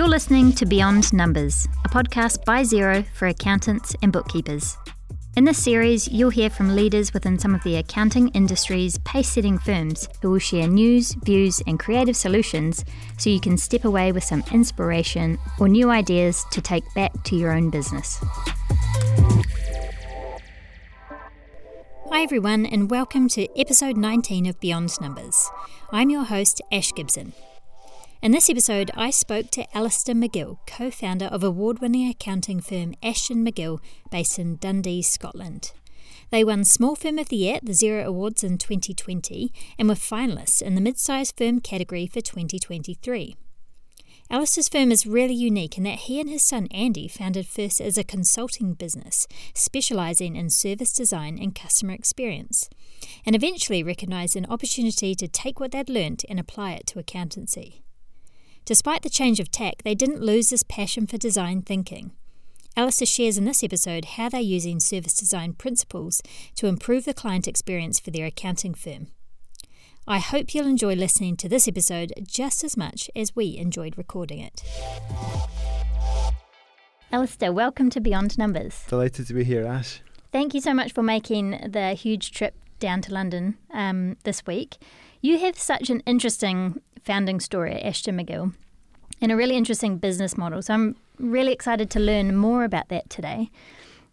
You're listening to Beyond Numbers, a podcast by Xero for accountants and bookkeepers. In this series, you'll hear from leaders within some of the accounting industry's pace setting firms who will share news, views, and creative solutions so you can step away with some inspiration or new ideas to take back to your own business. Hi, everyone, and welcome to episode 19 of Beyond Numbers. I'm your host, Ash Gibson. In this episode, I spoke to Alasdair McGill, co founder of award winning accounting firm Ashton McGill, based in Dundee, Scotland. They won Small Firm of the Year at the Xero Awards in 2020 and were finalists in the mid sized firm category for 2023. Alasdair's firm is really unique in that he and his son Andy founded first as a consulting business, specialising in service design and customer experience, and eventually recognised an opportunity to take what they'd learnt and apply it to accountancy. Despite the change of tack, they didn't lose this passion for design thinking. Alasdair shares in this episode how they're using service design principles to improve the client experience for their accounting firm. I hope you'll enjoy listening to this episode just as much as we enjoyed recording it. Alasdair, welcome to Beyond Numbers. Delighted to be here, Ash. Thank you so much for making the huge trip down to London um, this week. You have such an interesting founding story at Ashton McGill and a really interesting business model. So I'm really excited to learn more about that today.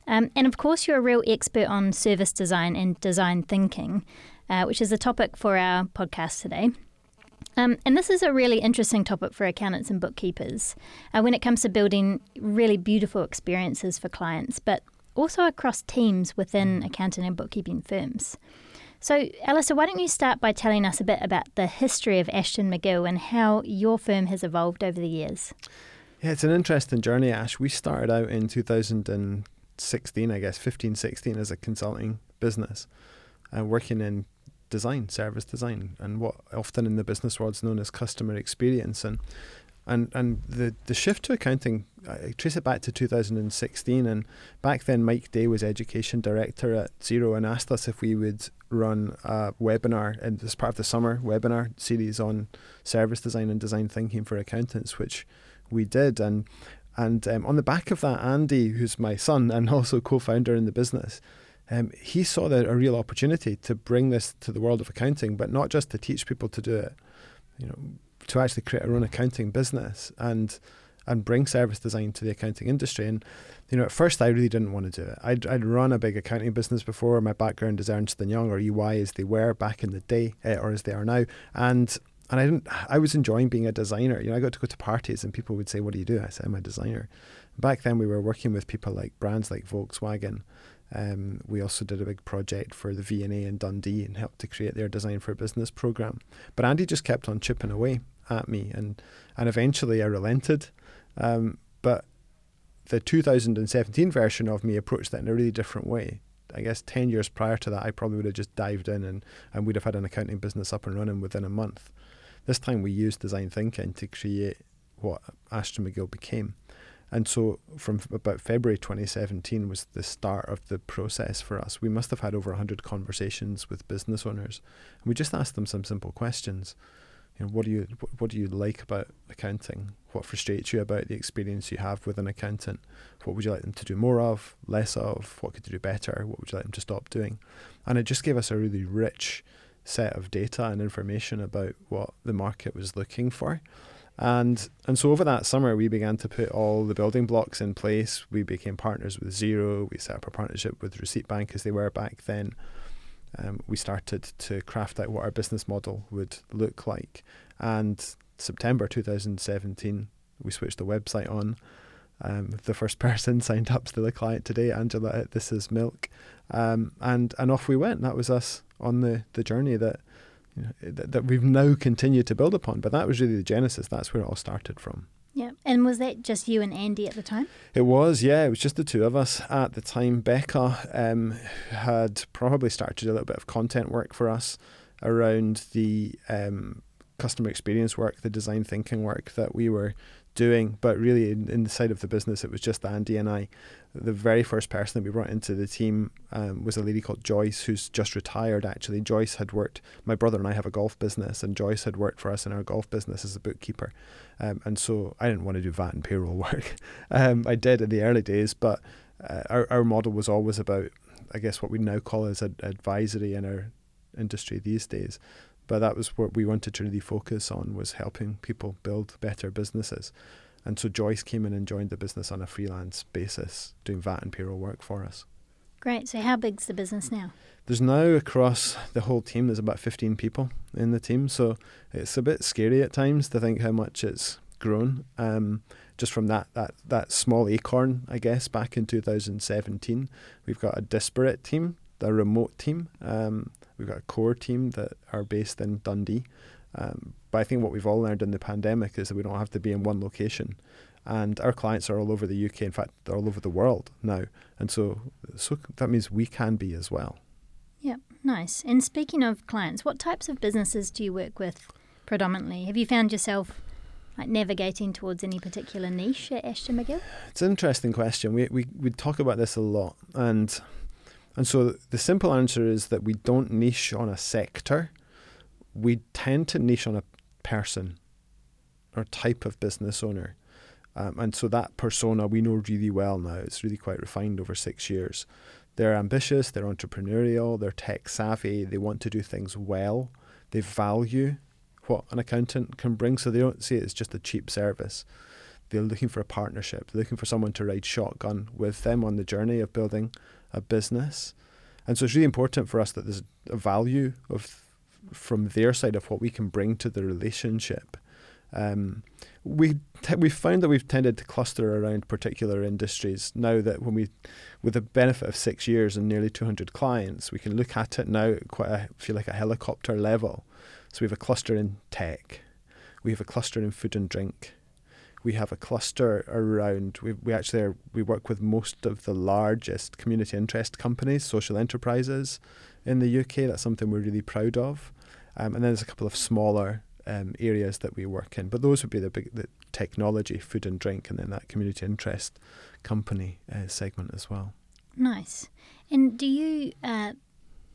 Um, and of course, you're a real expert on service design and design thinking, uh, which is the topic for our podcast today. Um, and this is a really interesting topic for accountants and bookkeepers uh, when it comes to building really beautiful experiences for clients, but also across teams within accounting and bookkeeping firms. So, Alasdair, why don't you start by telling us a bit about the history of Ashton McGill and how your firm has evolved over the years? Yeah, it's an interesting journey, Ash. We started out in 2016, I guess, 15, 16 as a consulting business, uh, working in design, service design, and what often in the business world is known as customer experience. And and and the the shift to accounting, I trace it back to 2016, and back then Mike Day was education director at Xero and asked us if we would run a webinar and as part of the summer webinar series on service design and design thinking for accountants, which we did, and and um, on the back of that, Andy, who's my son and also co-founder in the business. Um, he saw that a real opportunity to bring this to the world of accounting, but not just to teach people to do it, you know, to actually create our own accounting business and and bring service design to the accounting industry. And you know, at first I really didn't want to do it. I'd, I'd run a big accounting business before. My background is Ernst and Young or EY as they were back in the day, uh, or as they are now. And and I didn't. I was enjoying being a designer. You know, I got to go to parties and people would say, "What do you do?" I said, "I'm a designer." Back then, we were working with people like brands like Volkswagen. Um, we also did a big project for the V&A in Dundee and helped to create their design for a business program. But Andy just kept on chipping away at me, and and eventually I relented. Um, but the 2017 version of me approached that in a really different way. I guess 10 years prior to that, I probably would have just dived in and, and we'd have had an accounting business up and running within a month. This time we used design thinking to create what Ashton McGill became. And so from about February 2017 was the start of the process for us. We must have had over 100 conversations with business owners. And we just asked them some simple questions you know, what do you what do you like about accounting? What frustrates you about the experience you have with an accountant? What would you like them to do more of, less of? What could they do better? What would you like them to stop doing? And it just gave us a really rich set of data and information about what the market was looking for. And and so over that summer we began to put all the building blocks in place. We became partners with Xero. We set up a partnership with Receipt Bank as they were back then um, we started to craft out what our business model would look like. And September 2017, we switched the website on. Um, the first person signed up to the client today, Angela This Is Milk, um, and and off we went. That was us on the the journey that you know, that, that we've now continued to build upon. But that was really the genesis. That's where it all started from. Yeah. And was that just you and Andy at the time? It was, yeah. It was just the two of us at the time. Becca um, had probably started a little bit of content work for us around the um, customer experience work, the design thinking work that we were doing. But really, in, in, the side of the business, it was just Andy and I. The very first person that we brought into the team um, was a lady called Joyce, who's just retired. Actually, Joyce had worked. My brother and I have a golf business, and Joyce had worked for us in our golf business as a bookkeeper. Um, and so I didn't want to do VAT and payroll work. um, I did in the early days, but uh, our our model was always about, I guess, what we now call as ad- advisory in our industry these days but that was what we wanted to really focus on was helping people build better businesses. And so Joyce came in and joined the business on a freelance basis, doing VAT and payroll work for us. Great. So how big's the business now? There's now across the whole team, there's about 15 people in the team. So it's a bit scary at times to think how much it's grown. Um, just from that, that, that small acorn, I guess, back in 2017, we've got a disparate team, a remote team. Um, We've got a core team that are based in Dundee. Um, but I think what we've all learned in the pandemic is that we don't have to be in one location. And our clients are all over the UK. In fact, they're all over the world now. And so, so that means we can be as well. Yeah, nice. And speaking of clients, what types of businesses do you work with predominantly? Have you found yourself like navigating towards any particular niche at Ashton McGill? It's an interesting question. We, we, we talk about this a lot. And and so the simple answer is that we don't niche on a sector. We tend to niche on a person or type of business owner. Um, and so that persona we know really well now. It's really quite refined over six years. They're ambitious, they're entrepreneurial, they're tech savvy, they want to do things well, they value what an accountant can bring, so they don't see it as just a cheap service. They're looking for a partnership, they're looking for someone to ride shotgun with them on the journey of building a business. And so it's really important for us that there's a value of from their side of what we can bring to the relationship. Um, we t- we found that we've tended to cluster around particular industries now that when we, with the benefit of six years and nearly 200 clients, we can look at it now at quite a feel like a helicopter level. So we have a cluster in tech, we have a cluster in food and drink, we have a cluster around. We we actually are, we work with most of the largest community interest companies, social enterprises, in the UK. That's something we're really proud of. Um, and then there's a couple of smaller um, areas that we work in, but those would be the big the technology, food and drink, and then that community interest company uh, segment as well. Nice. And do you uh,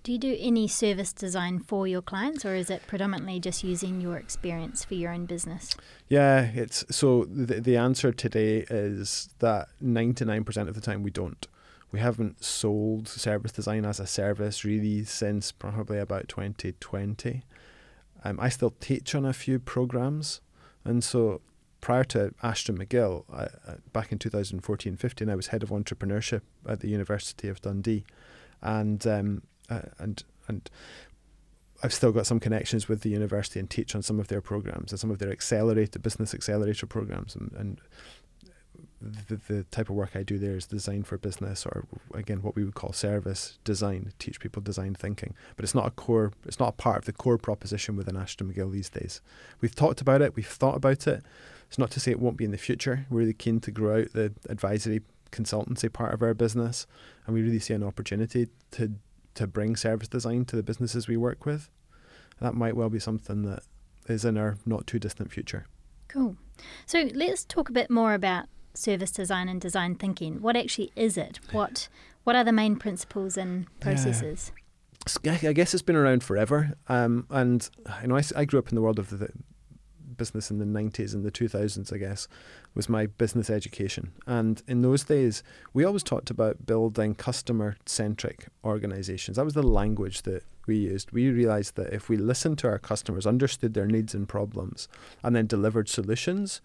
do you do any service design for your clients, or is it predominantly just using your experience for your own business? Yeah, it's so the the answer today is that ninety nine percent of the time we don't. We haven't sold service design as a service really since probably about twenty twenty. Um, I still teach on a few programs, and so prior to Ashton McGill, I, uh, back in 2014-15, I was head of entrepreneurship at the University of Dundee, and um, uh, and and I've still got some connections with the university and teach on some of their programs and some of their accelerator business accelerator programs and, and the, the type of work I do there is design for business or again what we would call service design teach people design thinking. But it's not a core it's not a part of the core proposition within Ashton McGill these days. We've talked about it we've thought about it. It's not to say it won't be in the future. We're really keen to grow out the advisory consultancy part of our business and we really see an opportunity to to bring service design to the businesses we work with. That might well be something that is in our not too distant future. Cool. So let's talk a bit more about service design and design thinking. What actually is it? What what are the main principles and processes? Yeah. I guess it's been around forever, um, and you know I, I grew up in the world of the, business in the 90s and the 2000s, I guess, was my business education. And in those days, we always talked about building customer centric organizations. That was the language that we used. We realized that if we listened to our customers, understood their needs and problems, and then delivered solutions,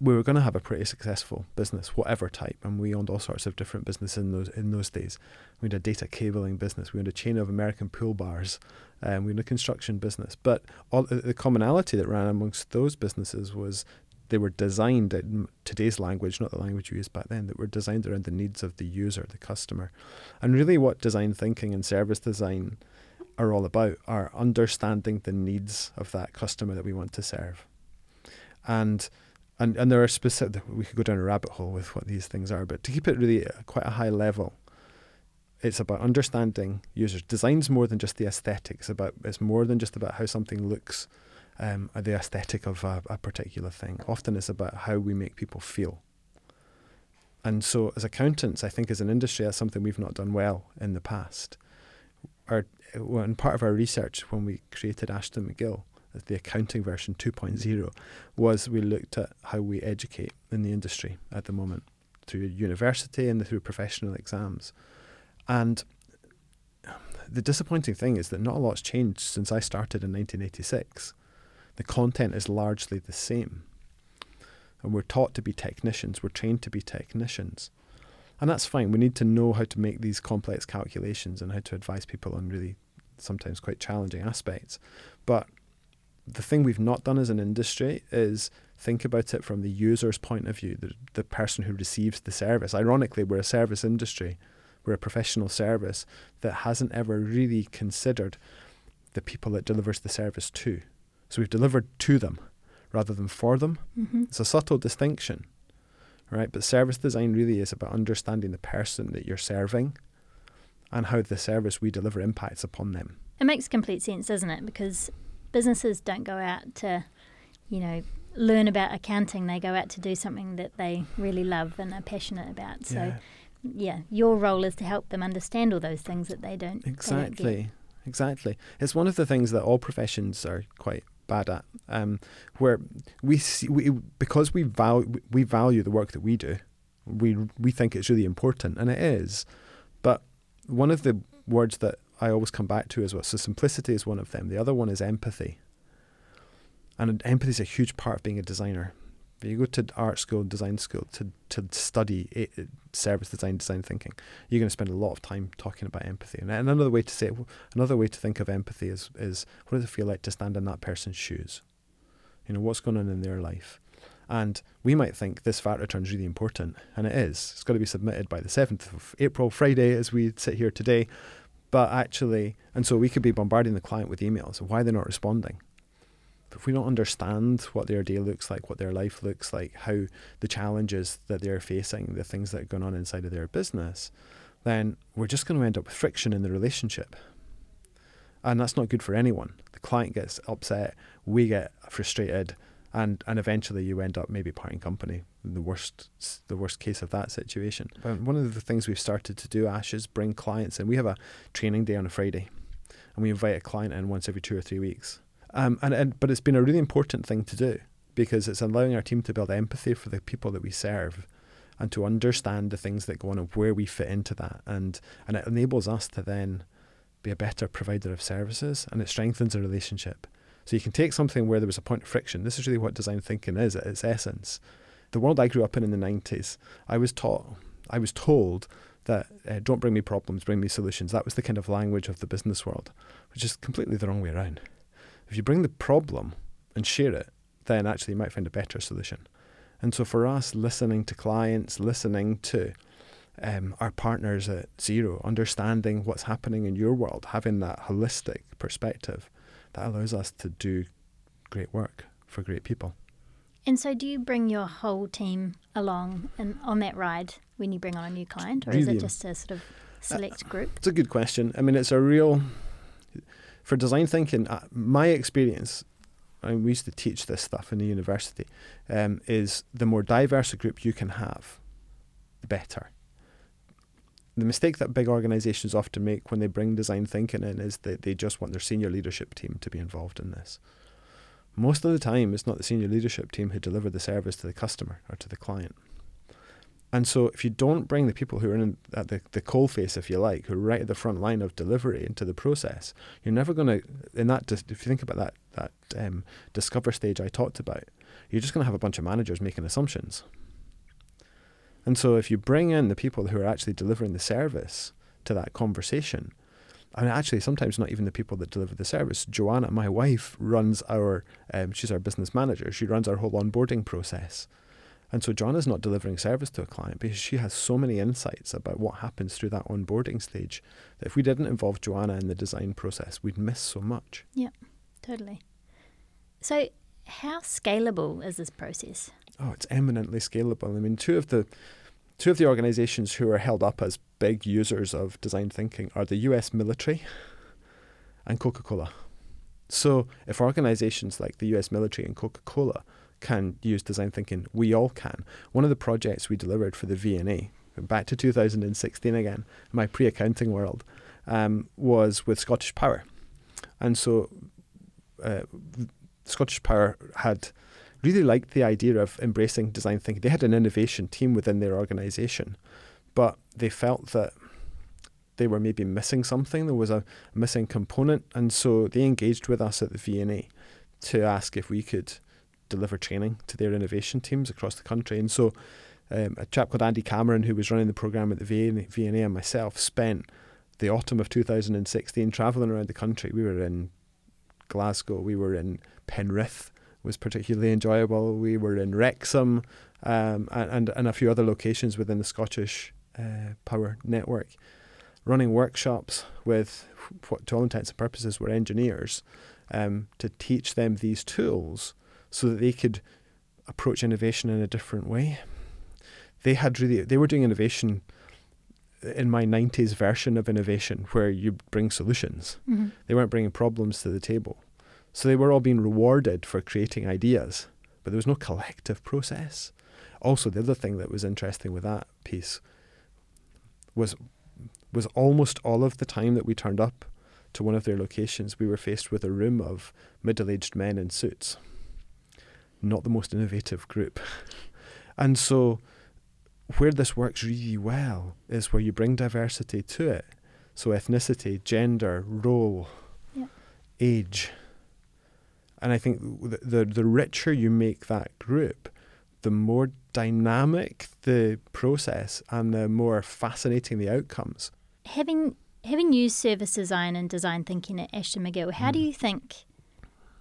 we were going to have a pretty successful business, whatever type, and we owned all sorts of different businesses in those in those days. We had a data cabling business, we had a chain of American pool bars, and we had a construction business. But all the commonality that ran amongst those businesses was they were designed in today's language, not the language we used back then, that were designed around the needs of the user, the customer. And really, what design thinking and service design are all about are understanding the needs of that customer that we want to serve. And and and there are specific. We could go down a rabbit hole with what these things are, but to keep it really quite a high level, it's about understanding users. Design's more than just the aesthetics. About it's more than just about how something looks um, the aesthetic of a, a particular thing. Often it's about how we make people feel. And so, as accountants, I think as an industry, that's something we've not done well in the past. Our, and part of our research when we created Ashton McGill, the accounting version 2.0, was we looked at how we educate in the industry at the moment through university and through professional exams. And the disappointing thing is that not a lot's changed since I started in 1986. The content is largely the same. And we're taught to be technicians, we're trained to be technicians. And that's fine. We need to know how to make these complex calculations and how to advise people on really sometimes quite challenging aspects. But the thing we've not done as an industry is think about it from the user's point of view, the, the person who receives the service. Ironically, we're a service industry, we're a professional service that hasn't ever really considered the people it delivers the service to. So we've delivered to them rather than for them. Mm-hmm. It's a subtle distinction, right? But service design really is about understanding the person that you're serving and how the service we deliver impacts upon them. It makes complete sense, doesn't it? Because businesses don't go out to, you know, learn about accounting. They go out to do something that they really love and are passionate about. So, yeah, yeah your role is to help them understand all those things that they don't. Exactly. They don't exactly. It's one of the things that all professions are quite bad at. Um, where we see we because we value we value the work that we do, we we think it's really important, and it is. But one of the words that I always come back to as well. so simplicity is one of them. The other one is empathy. And empathy is a huge part of being a designer. If you go to art school, design school to, to study it, service design, design thinking, you're going to spend a lot of time talking about empathy. And another way to say it, another way to think of empathy is is what does it feel like to stand in that person's shoes? You know, what's going on in their life? And we might think this VAT return is really important, and it is. It's got to be submitted by the 7th of April, Friday, as we sit here today. But actually, and so we could be bombarding the client with emails. Why they're not responding? if we don't understand what their day looks like, what their life looks like, how the challenges that they're facing, the things that are going on inside of their business, then we're just going to end up with friction in the relationship. And that's not good for anyone. The client gets upset, we get frustrated, and, and eventually you end up maybe parting company in the worst the worst case of that situation. But one of the things we've started to do, Ash, is bring clients in. We have a training day on a Friday, and we invite a client in once every two or three weeks um, and, and but it's been a really important thing to do because it's allowing our team to build empathy for the people that we serve and to understand the things that go on and where we fit into that and and it enables us to then be a better provider of services and it strengthens a relationship. So you can take something where there was a point of friction. This is really what design thinking is at its essence. The world I grew up in in the 90s, I was taught, I was told that uh, don't bring me problems, bring me solutions. That was the kind of language of the business world, which is completely the wrong way around. If you bring the problem and share it, then actually you might find a better solution. And so for us, listening to clients, listening to um, our partners at Xero, understanding what's happening in your world, having that holistic perspective, that allows us to do great work for great people. And so, do you bring your whole team along on that ride when you bring on a new client, or really, is it just a sort of select group? It's a good question. I mean, it's a real for design thinking, uh, my experience, and we used to teach this stuff in the university, um, is the more diverse a group you can have, the better. The mistake that big organizations often make when they bring design thinking in is that they just want their senior leadership team to be involved in this. Most of the time, it's not the senior leadership team who deliver the service to the customer or to the client. And so, if you don't bring the people who are in at the, the coal face, if you like, who are right at the front line of delivery into the process, you're never going to, in that, if you think about that, that um, discover stage I talked about, you're just going to have a bunch of managers making assumptions. And so, if you bring in the people who are actually delivering the service to that conversation, I mean, actually, sometimes not even the people that deliver the service. Joanna, my wife, runs our, um, she's our business manager. She runs our whole onboarding process. And so Joanna's not delivering service to a client because she has so many insights about what happens through that onboarding stage that if we didn't involve Joanna in the design process, we'd miss so much. Yeah, totally. So, how scalable is this process? Oh, it's eminently scalable. I mean, two of the two of the organizations who are held up as big users of design thinking are the US military and Coca-Cola. So if organizations like the US military and Coca Cola can use design thinking, we all can. One of the projects we delivered for the V&A, back to 2016 again, my pre accounting world, um, was with Scottish Power. And so uh, Scottish Power had really liked the idea of embracing design thinking. They had an innovation team within their organisation, but they felt that they were maybe missing something. There was a missing component, and so they engaged with us at the V&A to ask if we could deliver training to their innovation teams across the country. And so um, a chap called Andy Cameron, who was running the program at the V&A, V&A and myself, spent the autumn of 2016 traveling around the country. We were in Glasgow, we were in Penrith, was particularly enjoyable. We were in Wrexham um, and, and a few other locations within the Scottish uh, Power Network, running workshops with what, to all intents and purposes, were engineers um, to teach them these tools so that they could approach innovation in a different way. They had really they were doing innovation in my 90s version of innovation where you bring solutions. Mm-hmm. They weren't bringing problems to the table. So they were all being rewarded for creating ideas, but there was no collective process. Also, the other thing that was interesting with that piece was was almost all of the time that we turned up to one of their locations, we were faced with a room of middle-aged men in suits. Not the most innovative group. and so where this works really well is where you bring diversity to it. So ethnicity, gender, role, yeah. age, and I think the, the, the richer you make that group, the more dynamic the process and the more fascinating the outcomes. Having having used service design and design thinking at Ashton McGill, how mm. do hmm. you think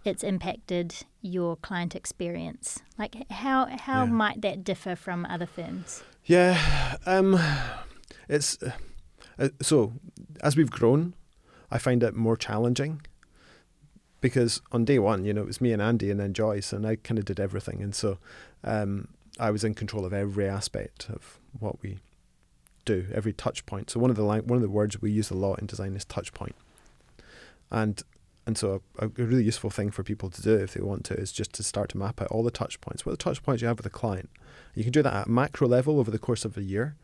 it's impacted your client experience? Like how how yeah. might that differ from other firms? Yeah, um, it's uh, so as we've grown, I find it more challenging because on day one, you know, it was me and Andy and then Joyce, and I kind of did everything, and so um, I was in control of every aspect of what we do, every touch point. So one of the one of the words we use a lot in design is touch point, and and so a, a, really useful thing for people to do if they want to is just to start to map out all the touch points. What are the touch points you have with a client? You can do that at macro level over the course of a year.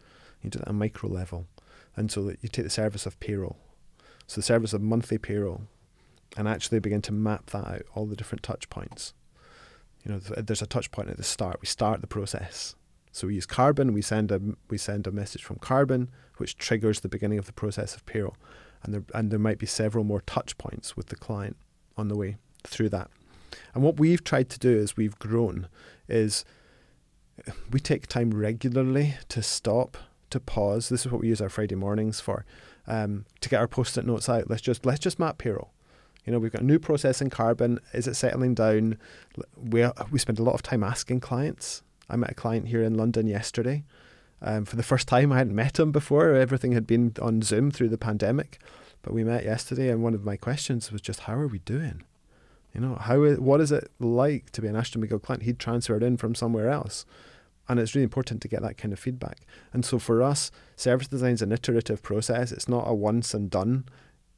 You do that at micro level, and so you take the service of payroll. So the service of monthly payroll and actually begin to map that out, all the different touch points. You know, there's a touch point at the start. We start the process. So we use Karbon. We send a we send a message from Karbon, which triggers the beginning of the process of payroll, and there and there might be several more touch points with the client on the way through that. And what we've tried to do as we've grown is we take time regularly to stop, to pause. This is what we use our Friday mornings for, um, to get our post-it notes out. Let's just let's just map payroll. You know, we've got new process in Karbon. Is it settling down? We we spend a lot of time asking clients. I met a client here in London yesterday. Um, for the first time, I hadn't met him before. Everything had been on Zoom through the pandemic, but we met yesterday, and one of my questions was just, "How are we doing?" You know, how is, what is it like to be an Ashton McGill client? He'd transferred in from somewhere else. And it's really important to get that kind of feedback. And so for us, service design is an iterative process. It's not a once and done.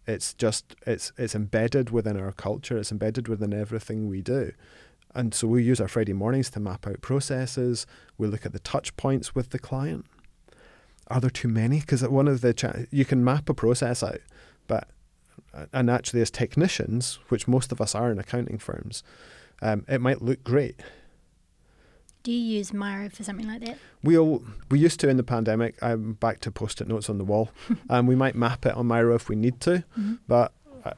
It's just it's it's embedded within our culture. It's embedded within everything we do. And so we use our Friday mornings to map out processes. We look at the touch points with the client. Are there too many? Because one of the cha- you can map a process out, but and actually as technicians, which most of us are in accounting firms, um, it might look great do you use Miro for something like that? We all we used to in the pandemic. I'm back to post-it notes on the wall, and um, we might map it on Miro if we need to. Mm-hmm. But uh,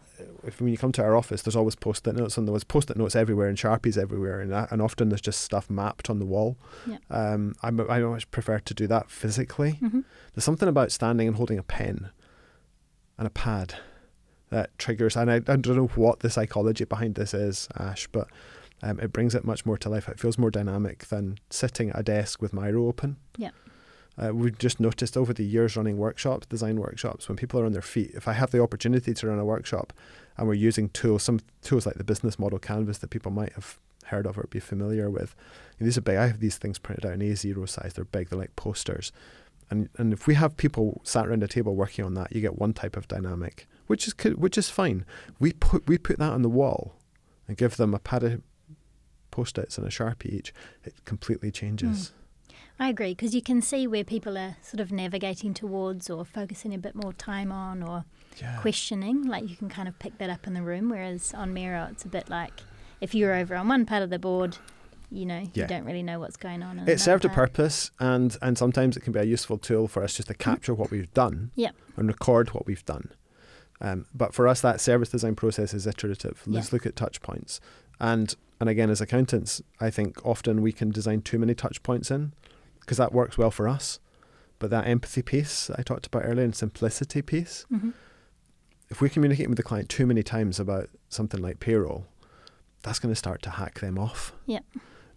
if when you come to our office, there's always post-it notes, and there was post-it notes everywhere and sharpies everywhere, and, and often there's just stuff mapped on the wall. Um, I I much prefer to do that physically. Mm-hmm. There's something about standing and holding a pen and a pad that triggers, and I, I don't know what the psychology behind this is, Ash, but um, it brings it much more to life. It feels more dynamic than sitting at a desk with Miro open. Yeah. Uh, we've just noticed over the years running workshops, design workshops, when people are on their feet, if I have the opportunity to run a workshop and we're using tools, some tools like the business model canvas that people might have heard of or be familiar with. these are big. I have these things printed out in A0 size. They're big. They're like posters. And, and if we have people sat around a table working on that, you get one type of dynamic which is which is fine. We put we put that on the wall and give them a pad of post-its and a sharpie each. It completely changes. I agree because you can see where people are sort of navigating towards or focusing a bit more time on or Yeah. questioning. Like you can kind of pick that up in the room. Whereas on Miro, it's a bit like if you're over on one part of the board, you know, Yeah. you don't really know what's going on. It served a purpose, and and sometimes it can be a useful tool for us just to capture what we've done Yep. and record what we've done. Um, but for us, that service design process is iterative. Let's Yeah. look at touch points, and and again, as accountants, I think often we can design too many touch points in because that works well for us. But that empathy piece that I talked about earlier and simplicity piece, Mhm. if we're communicating with the client too many times about something like payroll, that's going to start to hack them off. Yep.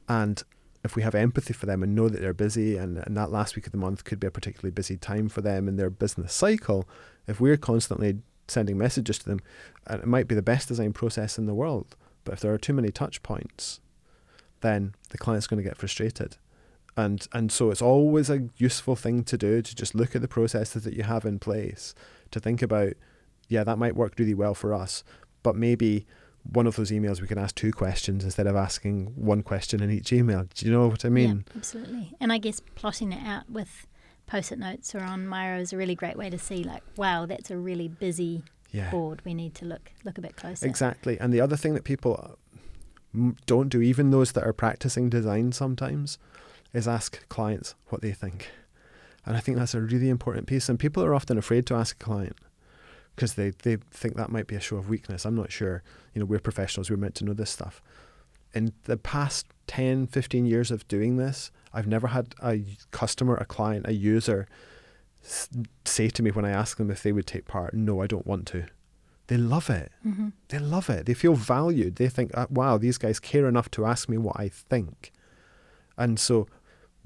And if we have empathy for them and know that they're busy and, and that last week of the month could be a particularly busy time for them in their business cycle, if we're constantly sending messages to them, and it might be the best design process in the world, but if there are too many touch points, then the client's going to get frustrated. And and so it's always a useful thing to do to just look at the processes that you have in place, to think about, yeah, that might work really well for us, but maybe one of those emails we can ask two questions instead of asking one question in each email. Do you know what I mean? Yeah, absolutely. And I guess plotting it out with post-it notes or on Miro is a really great way to see, like, wow, that's a really busy Yeah. board. We need to look look a bit closer. Exactly. And the other thing that people uh, don't do, even those that are practicing design sometimes, is ask clients what they think. And I think that's a really important piece. And people are often afraid to ask a client because they, they think that might be a show of weakness. I'm not sure. You know, we're professionals, we're meant to know this stuff. In the past 10, 15 years of doing this, I've never had a customer, a client, a user say to me when I ask them if they would take part, no, I don't want to. They love it hmm they love it. They feel valued. They think, uh, wow, these guys care enough to ask me what I think. And so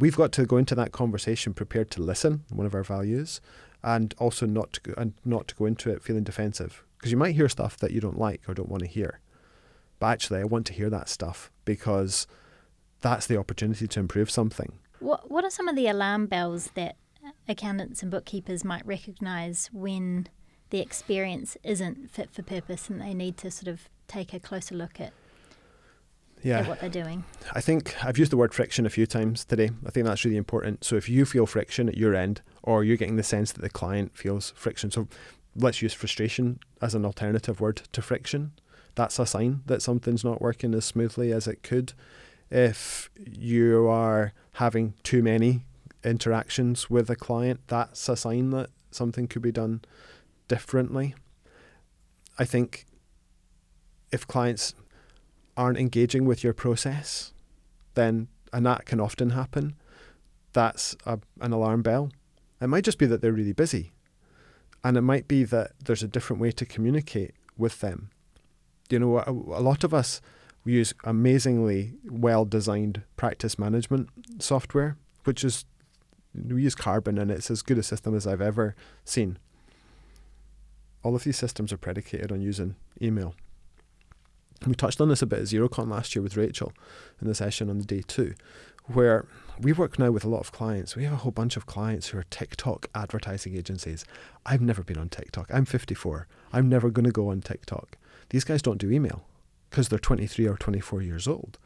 we've got to go into that conversation prepared to listen, one of our values, and also not to go, and not to go into it feeling defensive. Because you might hear stuff that you don't like or don't want to hear. But actually, I want to hear that stuff because that's the opportunity to improve something. What What are some of the alarm bells that accountants and bookkeepers might recognise when the experience isn't fit for purpose and they need to sort of take a closer look at, Yeah. at what they're doing? I think I've used the word friction a few times today. I think that's really important. So if you feel friction at your end, or you're getting the sense that the client feels friction, so let's use frustration as an alternative word to friction. That's a sign that something's not working as smoothly as it could. If you are having too many interactions with a client, that's a sign that something could be done differently. I think if clients aren't engaging with your process, then, and that can often happen, that's a, an alarm bell. It might just be that they're really busy. And it might be that there's a different way to communicate with them. You know, a, a lot of us use amazingly well designed practice management software, which is, we use Karbon and it's as good a system as I've ever seen. All of these systems are predicated on using email. We touched on this a bit at Xerocon last year with Rachel in the session on the day two, where we work now with a lot of clients. We have a whole bunch of clients who are TikTok advertising agencies. I've never been on TikTok. I'm 54. I'm never going to go on TikTok. These guys don't do email because they're 23 or 24 years old.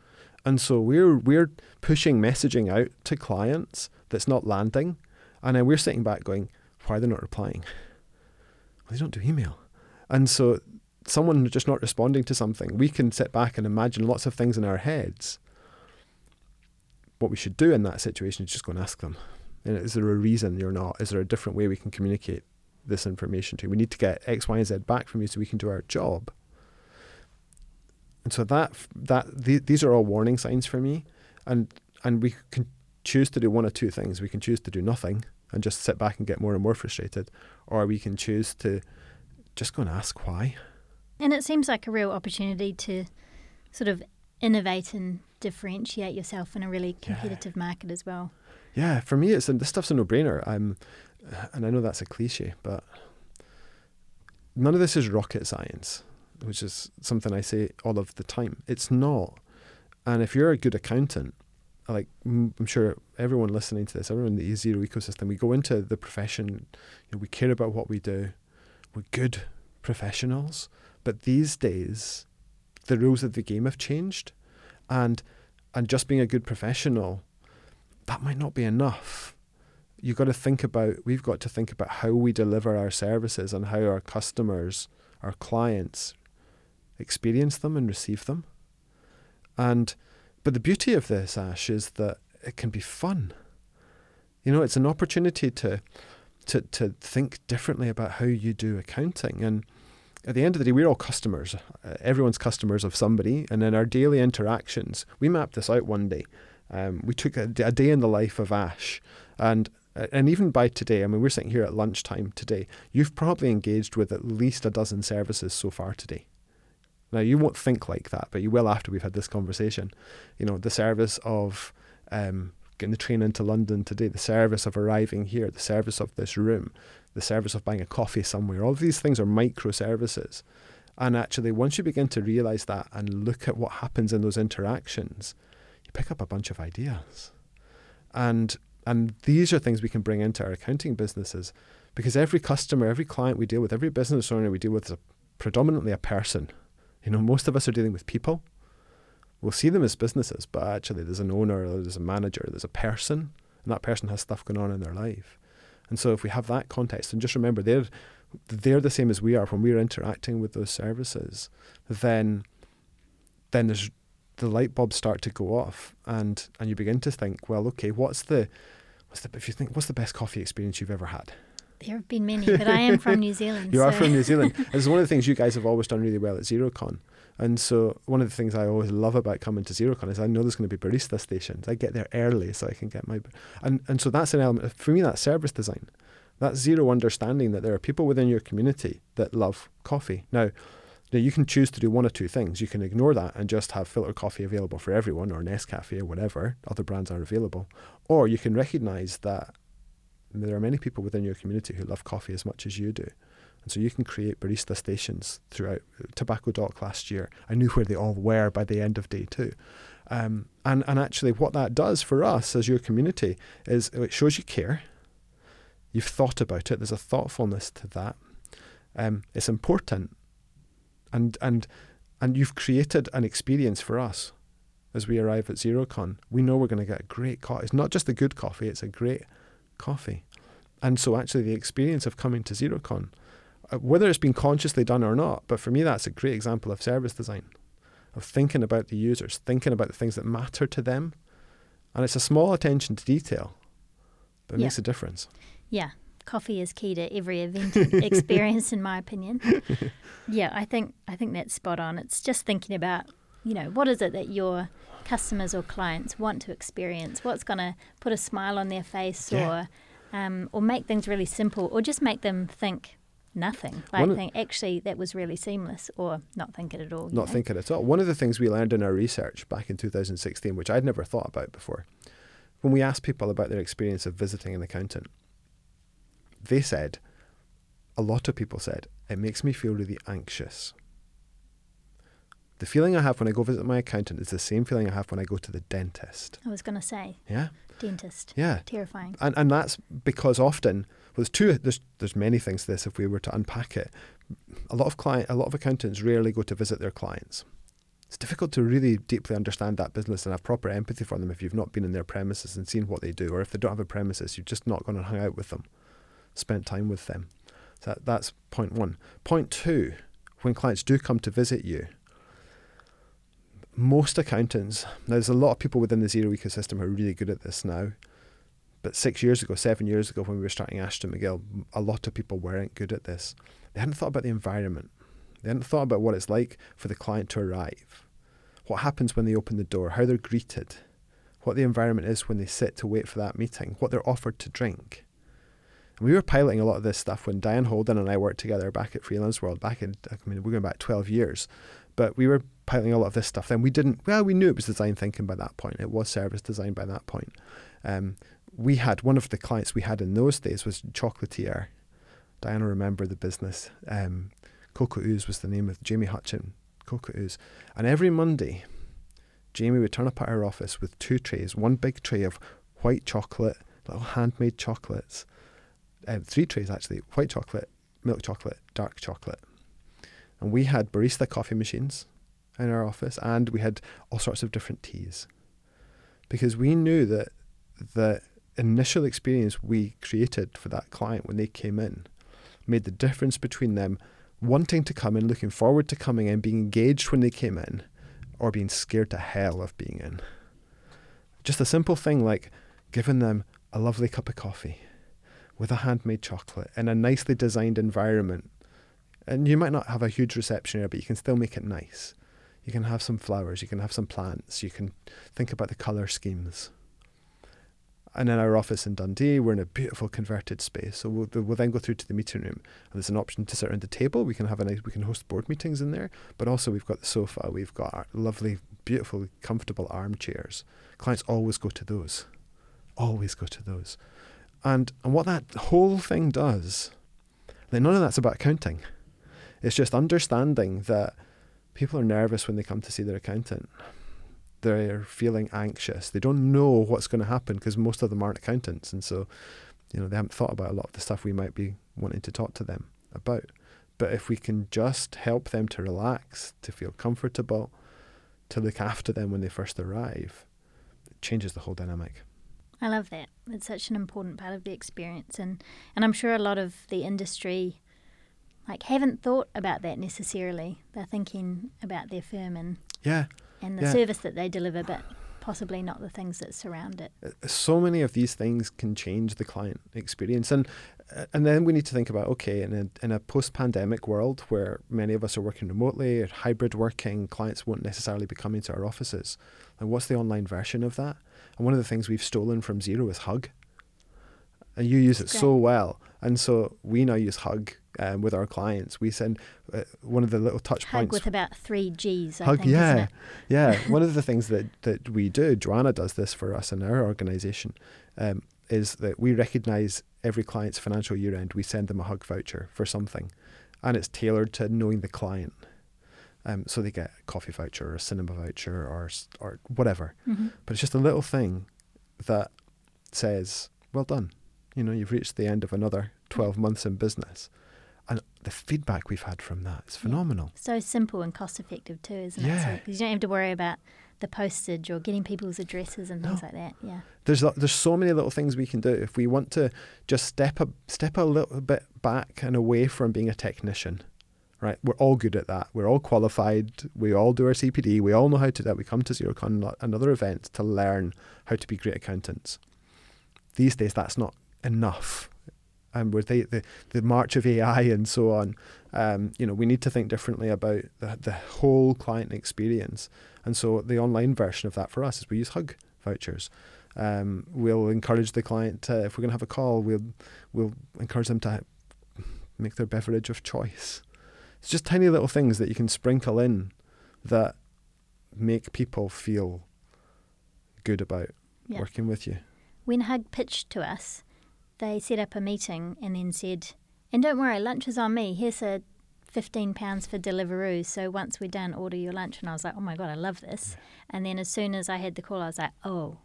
And so we're we're pushing messaging out to clients that's not landing, and then we're sitting back going, "Why are they not replying? Well, they don't do email." And so someone just not responding to something, we can sit back and imagine lots of things in our heads. What we should do in that situation is just go and ask them. You know, is there a reason you're not? Is there a different way we can communicate this information to you? We need to get X, Y, and Z back from you so we can do our job. And so that that the, these are all warning signs for me, and and we can choose to do one of two things. We can choose to do nothing and just sit back and get more and more frustrated, or we can choose to just go and ask why. And it seems like a real opportunity to sort of innovate and differentiate yourself in a really Yeah. competitive market as well. Yeah, for me, it's this stuff's a no-brainer. I'm, and I know that's a cliche, but none of this is rocket science, which is something I say all of the time. It's not. And if you're a good accountant, like I'm sure everyone listening to this, everyone in the Xero ecosystem, we go into the profession, you know, we care about what we do, we're good professionals. But these days, the rules of the game have changed, and and just being a good professional, that might not be enough. You've got to think about. We've got to think about how we deliver our services and how our customers, our clients, experience them and receive them. And but the beauty of this, Ash, is that it can be fun. You know, it's an opportunity to to to think differently about how you do accounting. And at the end of the day, we're all customers. Uh, everyone's customers of somebody, and in our daily interactions, we mapped this out one day. Um, we took a, a day in the life of Ash, and uh, and even by today, I mean, we're sitting here at lunchtime today. You've probably engaged with at least a dozen services so far today. Now, you won't think like that, but you will after we've had this conversation. You know, the service of um, getting the train into London today, the service of arriving here, the service of this room, the service of buying a coffee somewhere. All these things are micro services. And actually, once you begin to realize that and look at what happens in those interactions, you pick up a bunch of ideas. And and these are things we can bring into our accounting businesses because every customer, every client we deal with, every business owner we deal with is a, predominantly a person you know, most of us are dealing with people. We'll see them as businesses, but actually there's an owner, there's a manager, there's a person, and that person has stuff going on in their life. And so if we have that context, and just remember they're they're the same as we are when we're interacting with those services, then then there's the light bulbs start to go off and and you begin to think, well, okay, what's the what's the if you think what's the best coffee experience you've ever had? There have been many, but I am from New Zealand. you so. are from New Zealand. It's one of the things you guys have always done really well at Xerocon. And so one of the things I always love about coming to Xerocon is I know there's going to be barista stations. I get there early so I can get my and and so that's an element for me that's service design. That's Xero understanding that there are people within your community that love coffee. Now, now you can choose to do one or two things. You can ignore that and just have filter coffee available for everyone or Nescafe or whatever other brands are available. Or you can recognize that there are many people within your community who love coffee as much as you do. And so you can create barista stations throughout Tobacco Dock last year. I knew where they all were by the end of day two. Um, and, and actually, what that does for us as your community is it shows you care. You've thought about it, there's a thoughtfulness to that. Um, it's important. And, and, and you've created an experience for us as we arrive at Xerocon. We know we're going to get a great coffee. It's not just a good coffee, it's a great coffee. And so, actually, the experience of coming to Xerocon, uh, whether it's been consciously done or not, but for me, that's a great example of service design, of thinking about the users, thinking about the things that matter to them. And it's a small attention to detail, but it yeah. makes a difference. Yeah. Coffee is key to every event experience, in my opinion. Yeah, I think I think that's spot on. It's just thinking about, you know, what is it that you're customers or clients want to experience, what's going to put a smile on their face yeah. or um, or make things really simple or just make them think nothing. Like One think actually that was really seamless or not think it at all. Not know? think it at all. One of the things we learned in our research back in 2016, which I'd never thought about before, when we asked people about their experience of visiting an accountant, they said, a lot of people said, it makes me feel really anxious. The feeling I have when I go visit my accountant is the same feeling I have when I go to the dentist. I was going to say. Yeah. Dentist. Yeah. Terrifying. And and that's because often well, there's two there's there's many things to this if we were to unpack it. A lot of client a lot of accountants rarely go to visit their clients. It's difficult to really deeply understand that business and have proper empathy for them if you've not been in their premises and seen what they do, or if they don't have a premises, you've just not gone and hung out with them, spent time with them. So that, that's point one. Point two, when clients do come to visit you, most accountants, now there's a lot of people within the Xero ecosystem who are really good at this now. But six years ago, seven years ago, when we were starting Ashton McGill, a lot of people weren't good at this. They hadn't thought about the environment. They hadn't thought about what it's like for the client to arrive, what happens when they open the door, how they're greeted, what the environment is when they sit to wait for that meeting, what they're offered to drink. And we were piloting a lot of this stuff when Diane Holden and I worked together back at Freelance World back in, I mean, we're going back 12 years. But we were piloting a lot of this stuff then. We didn't, well, we knew it was design thinking by that point. It was service design by that point. Um, we had, one of the clients we had in those days was Chocolatier. Diana remember the business. Um, Cocoa Ooze was the name of Jamie Hutchin, Cocoa Ooze. And every Monday, Jamie would turn up at our office with two trays, one big tray of white chocolate, little handmade chocolates, um, three trays actually, white chocolate, milk chocolate, dark chocolate And we had barista coffee machines in our office and we had all sorts of different teas. Because we knew that the initial experience we created for that client when they came in made the difference between them wanting to come in, looking forward to coming in, being engaged when they came in, or being scared to hell of being in. Just a simple thing like giving them a lovely cup of coffee with a handmade chocolate in a nicely designed environment. And you might not have a huge reception area, but you can still make it nice. You can have some flowers, you can have some plants, you can think about the colour schemes. And in our office in Dundee, we're in a beautiful converted space. So we'll, we'll then go through to the meeting room, and there's an option to sit around the table. We can have a nice, we can host board meetings in there. But also we've got the sofa, we've got our lovely, beautiful, comfortable armchairs. Clients always go to those, always go to those. And and what that whole thing does, like none of that's about accounting. It's just understanding that people are nervous when they come to see their accountant they're feeling anxious. They don't know what's going to happen because most of them aren't accountants, and so you know they haven't thought about a lot of the stuff we might be wanting to talk to them about. But if we can just help them to relax, to feel comfortable, to look after them when they first arrive, it changes the whole dynamic. I love that. It's such an important part of the experience, and and I'm sure a lot of the industry like haven't thought about that necessarily. They're thinking about their firm and yeah and the Yeah. service that they deliver, but possibly not the things that surround it. Uh, so many of these things can change the client experience and uh, and then we need to think about okay in a, in a post-pandemic world where many of us are working remotely or hybrid working clients won't necessarily be coming to our offices and what's the online version of that and one of the things we've stolen from Xero is hug and you use it That's so well and so we now use hug um, with our clients we send uh, one of the little touch Hug points with about three G's, I Hug, think, yeah, yeah. One of the things that, that we do, Joanna does this for us in our organisation, um, is that we recognise every client's financial year end. We send them a hug voucher for something, and it's tailored to knowing the client. Um, so they get a coffee voucher or a cinema voucher or or whatever. hmm But it's just a little thing that says, "Well done." You know, you've reached the end of another twelve months in business, and the feedback we've had from that is Yeah. phenomenal. So simple and cost effective too, isn't it? Yeah. Because you don't have to worry about the postage or getting people's addresses and things No. like that. Yeah. there's there's so many little things we can do if we want to just step a step a little bit back and away from being a technician right we're all good at that we're all qualified we all do our CPD we all know how to do that we come to Xerocon and other events to learn how to be great accountants these days that's not enough and with the, the the march of AI and so on um, you know we need to think differently about the, the whole client experience and so the online version of that for us is we use hug vouchers um, we'll encourage the client to, if we're going to have a call, we'll we'll encourage them to make their beverage of choice. It's just tiny little things that you can sprinkle in that make people feel good about Yeah. working with you. When Hug pitched to us, they set up a meeting and then said, and don't worry, lunch is on me. Here's a fifteen pounds for Deliveroo. So once we're done, order your lunch. And I was like, oh my god, I love this. And then as soon as I had the call, I was like, oh,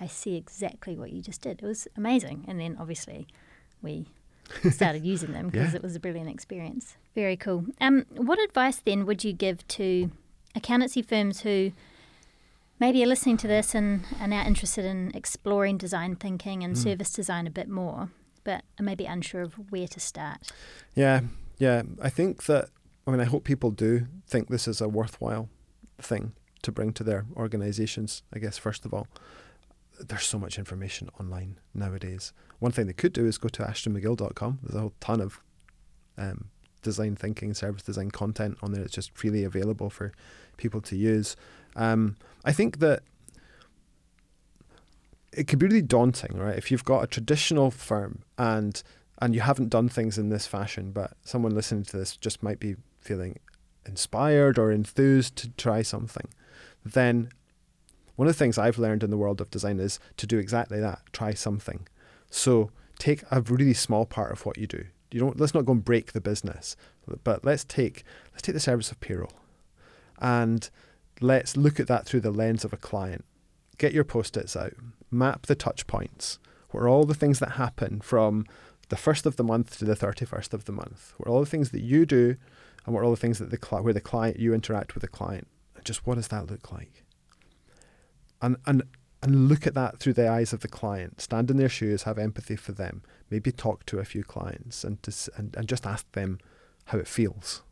I see exactly what you just did. It was amazing. And then obviously, we started using them because Yeah. it was a brilliant experience. Very cool. Um, what advice then would you give to accountancy firms who maybe you're listening to this and are now interested in exploring design thinking and Mm. service design a bit more, but are maybe unsure of where to start? Yeah, yeah. I think that, I mean, I hope people do think this is a worthwhile thing to bring to their organizations, I guess, first of all. There's so much information online nowadays. One thing they could do is go to ashtonmcgill.com. There's a whole ton of um, design thinking, service design content on there. It's just freely available for people to use. Um, I think that it could be really daunting, right? If you've got a traditional firm and and you haven't done things in this fashion, but someone listening to this just might be feeling inspired or enthused to try something, then one of the things I've learned in the world of design is to do exactly that. Try something. So take a really small part of what you do. You don't let's not go and break the business, but let's take let's take the service of payroll, and let's look at that through the lens of a client. Get your post-its out, map the touch points. What are all the things that happen from the first of the month to the thirty-first of the month? What are all the things that you do and what are all the things that the cli- where the client you interact with the client. Just what does that look like? And and and look at that through the eyes of the client. Stand in their shoes, have empathy for them. Maybe talk to a few clients and to, and, and just ask them how it feels.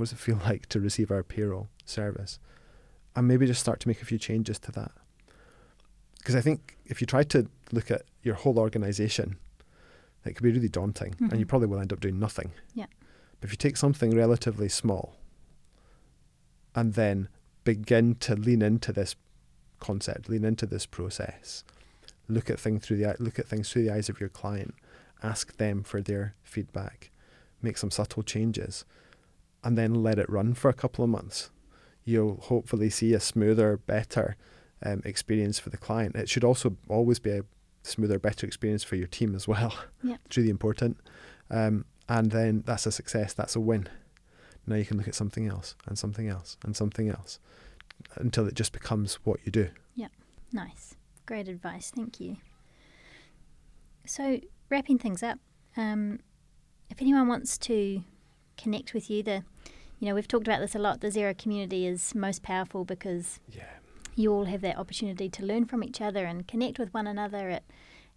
What does it feel like to receive our payroll service? And maybe just start to make a few changes to that. Because I think if you try to look at your whole organization, it could be really daunting mm-hmm. and you probably will end up doing nothing. Yeah. But if you take something relatively small and then begin to lean into this concept, lean into this process, look at things through the look at things through the eyes of your client, ask them for their feedback, make some subtle changes, and then let it run for a couple of months. You'll hopefully see a smoother, better um, experience for the client. It should also always be a smoother, better experience for your team as well. Yeah. it's really important. Um, and then that's a success. That's a win. Now you can look at something else and something else and something else until it just becomes what you do. Yeah, nice. Great advice. Thank you. So, wrapping things up, um, if anyone wants to connect with you, the you know we've talked about this a lot. The Xero community is most powerful because yeah. you all have that opportunity to learn from each other and connect with one another at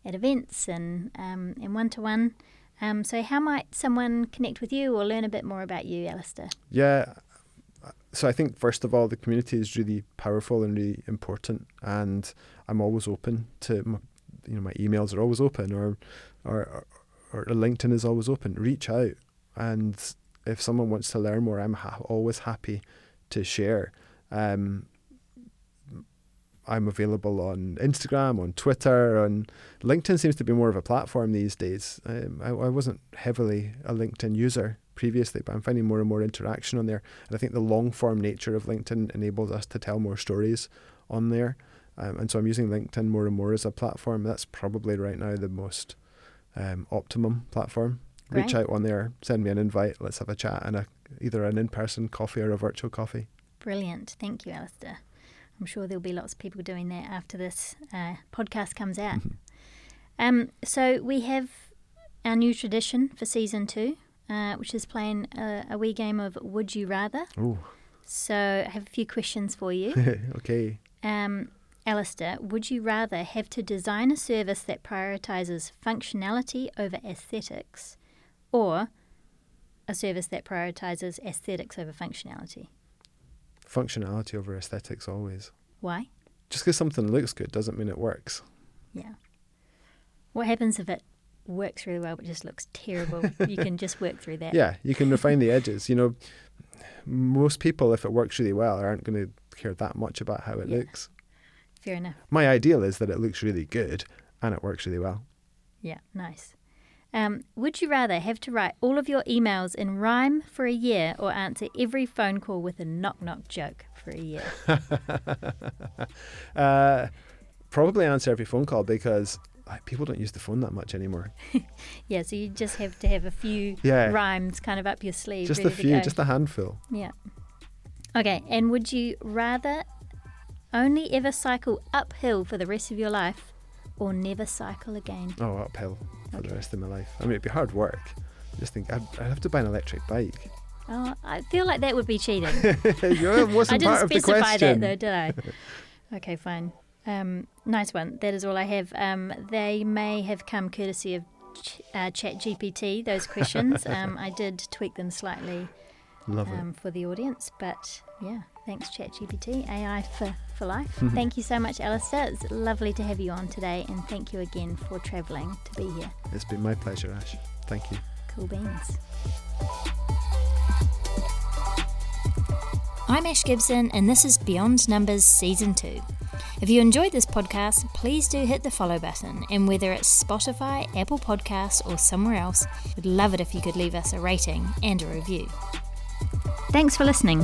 at events and um, and one to one. Um, so, how might someone connect with you or learn a bit more about you, Alasdair? Yeah. So I think first of all, the community is really powerful and really important, and I'm always open to, my, you know, my emails are always open, or, or, or, LinkedIn is always open. Reach out, and if someone wants to learn more, I'm ha- always happy to share. Um, I'm available on Instagram, on Twitter, on LinkedIn seems to be more of a platform these days. Um, I, I wasn't heavily a LinkedIn user previously, but I'm finding more and more interaction on there. And I think the long form nature of LinkedIn enables us to tell more stories on there. Um, and so I'm using LinkedIn more and more as a platform. That's probably right now the most um, optimum platform. Great. Reach out on there, send me an invite, let's have a chat and a, either an in person coffee or a virtual coffee. Brilliant. Thank you, Alasdair. I'm sure there'll be lots of people doing that after this uh, podcast comes out. um, so we have our new tradition for season two, uh, which is playing a, a, wee game of Would You Rather. Oh. So I have a few questions for you. okay. Um, Alasdair, would you rather have to design a service that prioritizes functionality over aesthetics or a service that prioritizes aesthetics over functionality? Functionality over aesthetics always. Why? Just because something looks good doesn't mean it works. Yeah. What happens if it works really well but just looks terrible? you can just work through that. Yeah, you can refine the edges. You know, most people, if it works really well, aren't going to care that much about how it Yeah. looks. Fair enough. My ideal is that it looks really good and it works really well. Yeah, nice. Um, would you rather have to write all of your emails in rhyme for a year or answer every phone call with a knock knock joke for a year? uh, probably answer every phone call because like, people don't use the phone that much anymore. yeah, so you just have to have a few Yeah. rhymes kind of up your sleeve. Just a few, just a handful. Yeah. Okay, and would you rather only ever cycle uphill for the rest of your life or never cycle again? Oh, uphill for Okay. the rest of my life. I mean, it'd be hard work. I just think I'd, I'd have to buy an electric bike. Oh, I feel like that would be cheating. wasn't I didn't part of the specify that though, did I? okay, fine. Um, nice one. That is all I have. Um, they may have come courtesy of Ch- uh, ChatGPT, those questions. um, I did tweak them slightly Love it. um, for the audience, but yeah, thanks ChatGPT, AI for, for life. Mm-hmm. thank you so much, Alasdair. It's lovely to have you on today, and thank you again for travelling to be here. It's been my pleasure, Ash. Thank you. Cool beans. I'm Ash Gibson, and this is Beyond Numbers Season 2. If you enjoyed this podcast, please do hit the follow button, and whether it's Spotify, Apple Podcasts, or somewhere else, we'd love it if you could leave us a rating and a review. Thanks for listening.